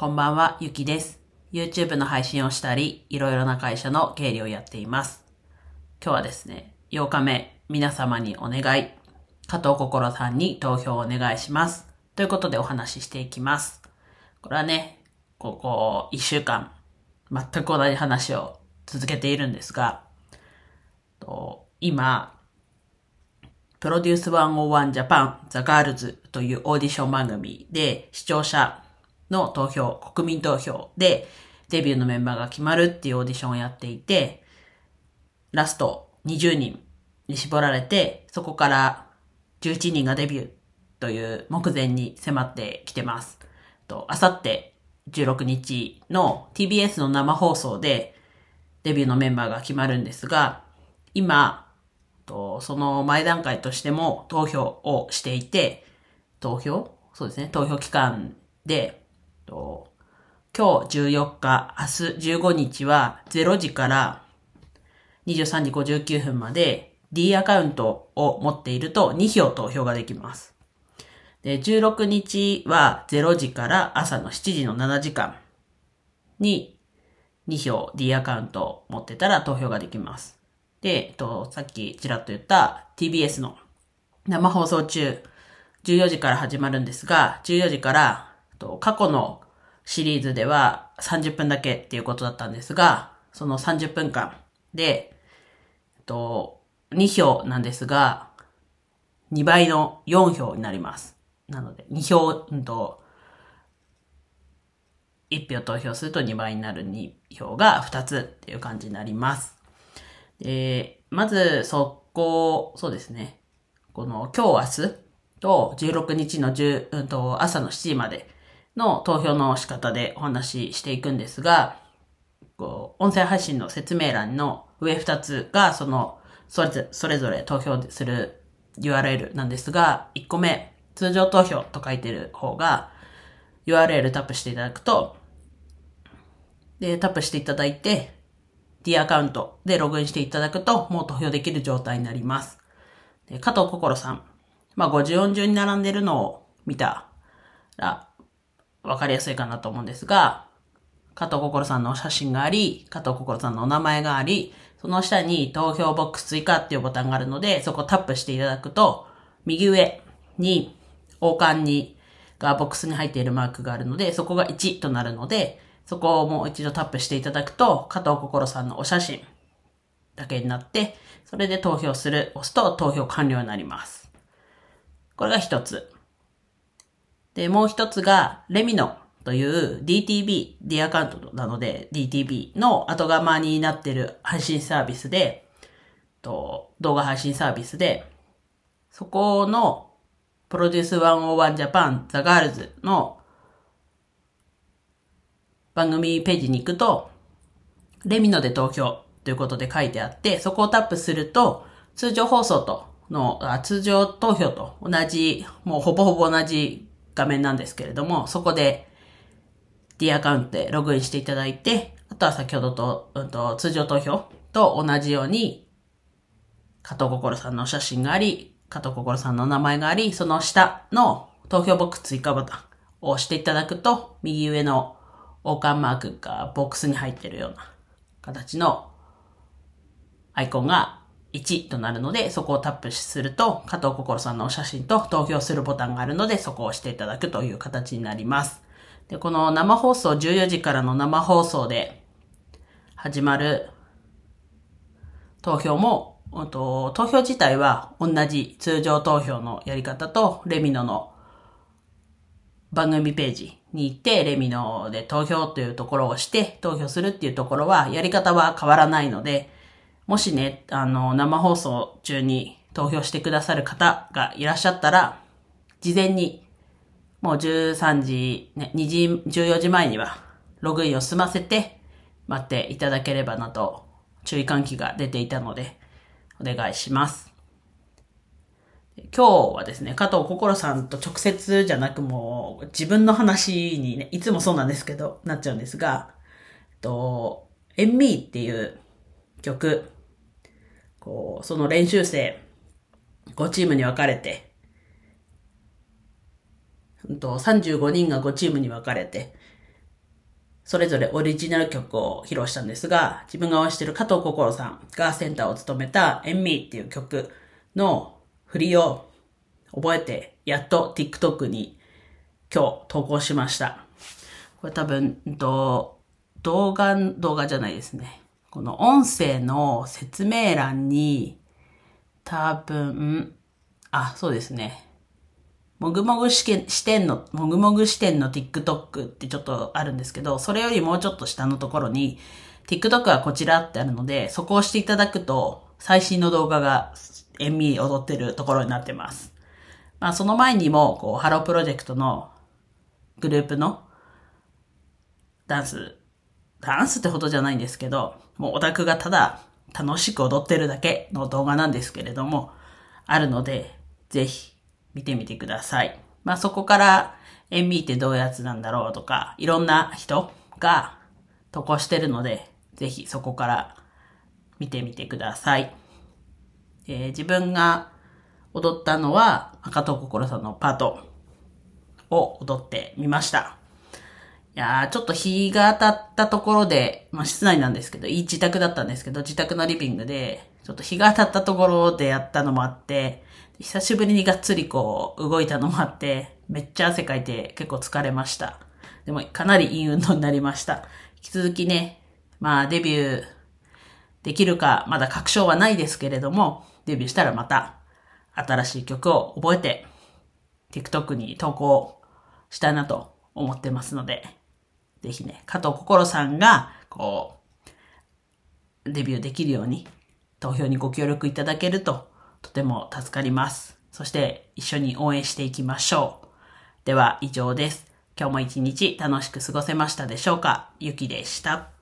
こんばんは、ゆきです。YouTube の配信をしたり、いろいろな会社の経理をやっています。今日はですね、8日目、皆様にお願い、加藤心さんに投票をお願いします。ということでお話ししていきます。これはね、ここ1週間、全く同じ話を続けているんですが、と今、 PRODUCE 101 JAPAN THE GIRLS というオーディション番組で視聴者の投票、国民投票でデビューのメンバーが決まるっていうオーディションをやっていて、ラスト20人に絞られて、そこから11人がデビューという目前に迫ってきてます。と、あさって16日の TBS の生放送でデビューのメンバーが決まるんですが、今、とその前段階としても投票をしていて、投票？そうですね、投票期間で、と今日14日、明日15日は0時から23時59分まで D アカウントを持っていると2票投票ができます。で、16日は0時から朝の7時の7時間に2票 D アカウントを持ってたら投票ができます。で、えっと、さっきちらっと言った TBS の生放送中、14時から始まるんですが、14時から、と過去のシリーズでは30分だけっていうことだったんですが、その30分間で、えっと、2票なんですが、2倍の4票になります。なので、2票、うんと、1票投票すると2倍になる2票が2つっていう感じになります。で、まず、そこ、そうですね。この今日明日と16日の10、うんと、朝の7時までの投票の仕方でお話ししていくんですが、こう音声配信の説明欄の上2つが、その、それぞれ、それぞれ投票する URL なんですが、1個目、通常投票と書いてる方が、URL タップしていただくと、で、タップしていただいて、D アカウントでログインしていただくと、もう投票できる状態になります。加藤心さん。まあ、50音順に並んでるのを見たら、わかりやすいかなと思うんですが、加藤心さんのお写真があり、加藤心さんのお名前があり、その下に投票ボックス追加っていうボタンがあるので、そこをタップしていただくと、右上に王冠に、がボックスに入っているマークがあるので、そこが1となるので、そこをもう一度タップしていただくと、加藤心さんのお写真だけになって、それで投票する、押すと投票完了になります。これが一つ。で、もう一つが、レミノという DTB、D アカウントなので DTB の後釜になってる配信サービスで、と動画配信サービスで、そこの PRODUCE 101 JAPAN THE GIRLS の番組ページに行くと、 Lemino で投票ということで書いてあって、そこをタップすると、通常放送との、あ通常投票と同じ、もうほぼほぼ同じ画面なんですけれども、そこで D アカウントでログインしていただいて、あとは先ほどと、うんと、通常投票と同じように、加藤心さんの写真があり、加藤心さんの名前があり、その下の投票ボックス追加ボタンを押していただくと、右上の王冠マークがボックスに入っているような形のアイコンが1となるので、そこをタップすると、加藤心さんのお写真と投票するボタンがあるので、そこを押していただくという形になります。で、この生放送、14時からの生放送で始まる投票も、と投票自体は同じ通常投票のやり方と、レミノの番組ページに行って、レミノで投票というところをして、投票するっていうところは、やり方は変わらないので、もしね、あの、生放送中に投票してくださる方がいらっしゃったら、事前に、もう13時、ね、2時、14時前には、ログインを済ませて、待っていただければなと、注意喚起が出ていたので、お願いします。今日はですね、加藤心さんと直接じゃなくもう自分の話にね、いつもそうなんですけど、なっちゃうんですが、えっと、エンミーっていう曲、その練習生5チームに分かれて、と35人が5チームに分かれて、それぞれオリジナル曲を披露したんですが、自分が応援してる加藤心さんがセンターを務めた e n Me っていう曲の振りを覚えて、やっと TikTok に今日投稿しました。これ多分、と動画、動画じゃないですね。この音声の説明欄に多分、あ、そうですね。もぐもぐ視点の、もぐもぐ視点の TikTok ってちょっとあるんですけど、それよりもうちょっと下のところに、TikTok はこちらってあるので、そこを押していただくと、最新の動画が、エンミー踊ってるところになってます。まあ、その前にも、こう、ハロープロジェクトのグループのダンス、ダンスってほどじゃないんですけど、もうオタクがただ楽しく踊ってるだけの動画なんですけれども、あるので、ぜひ見てみてください。まあそこから、エンミーってどういうやつなんだろうとか、いろんな人が投稿してるので、ぜひそこから見てみてください。えー、自分が踊ったのは、赤と心さんのパートを踊ってみました。いや、ちょっと日が当たったところで、まあ室内なんですけど、いい自宅だったんですけど、自宅のリビングで、ちょっと日が当たったところでやったのもあって、久しぶりにがっつりこう、動いたのもあって、めっちゃ汗かいて結構疲れました。でも、かなりいい運動になりました。引き続きね、まあデビューできるか、まだ確証はないですけれども、デビューしたらまた、新しい曲を覚えて、TikTok に投稿したいなと思ってますので、ぜひね、加藤心さんが、こう、デビューできるように、投票にご協力いただけると、とても助かります。そして、一緒に応援していきましょう。では、以上です。今日も一日楽しく過ごせましたでしょうか？ゆきでした。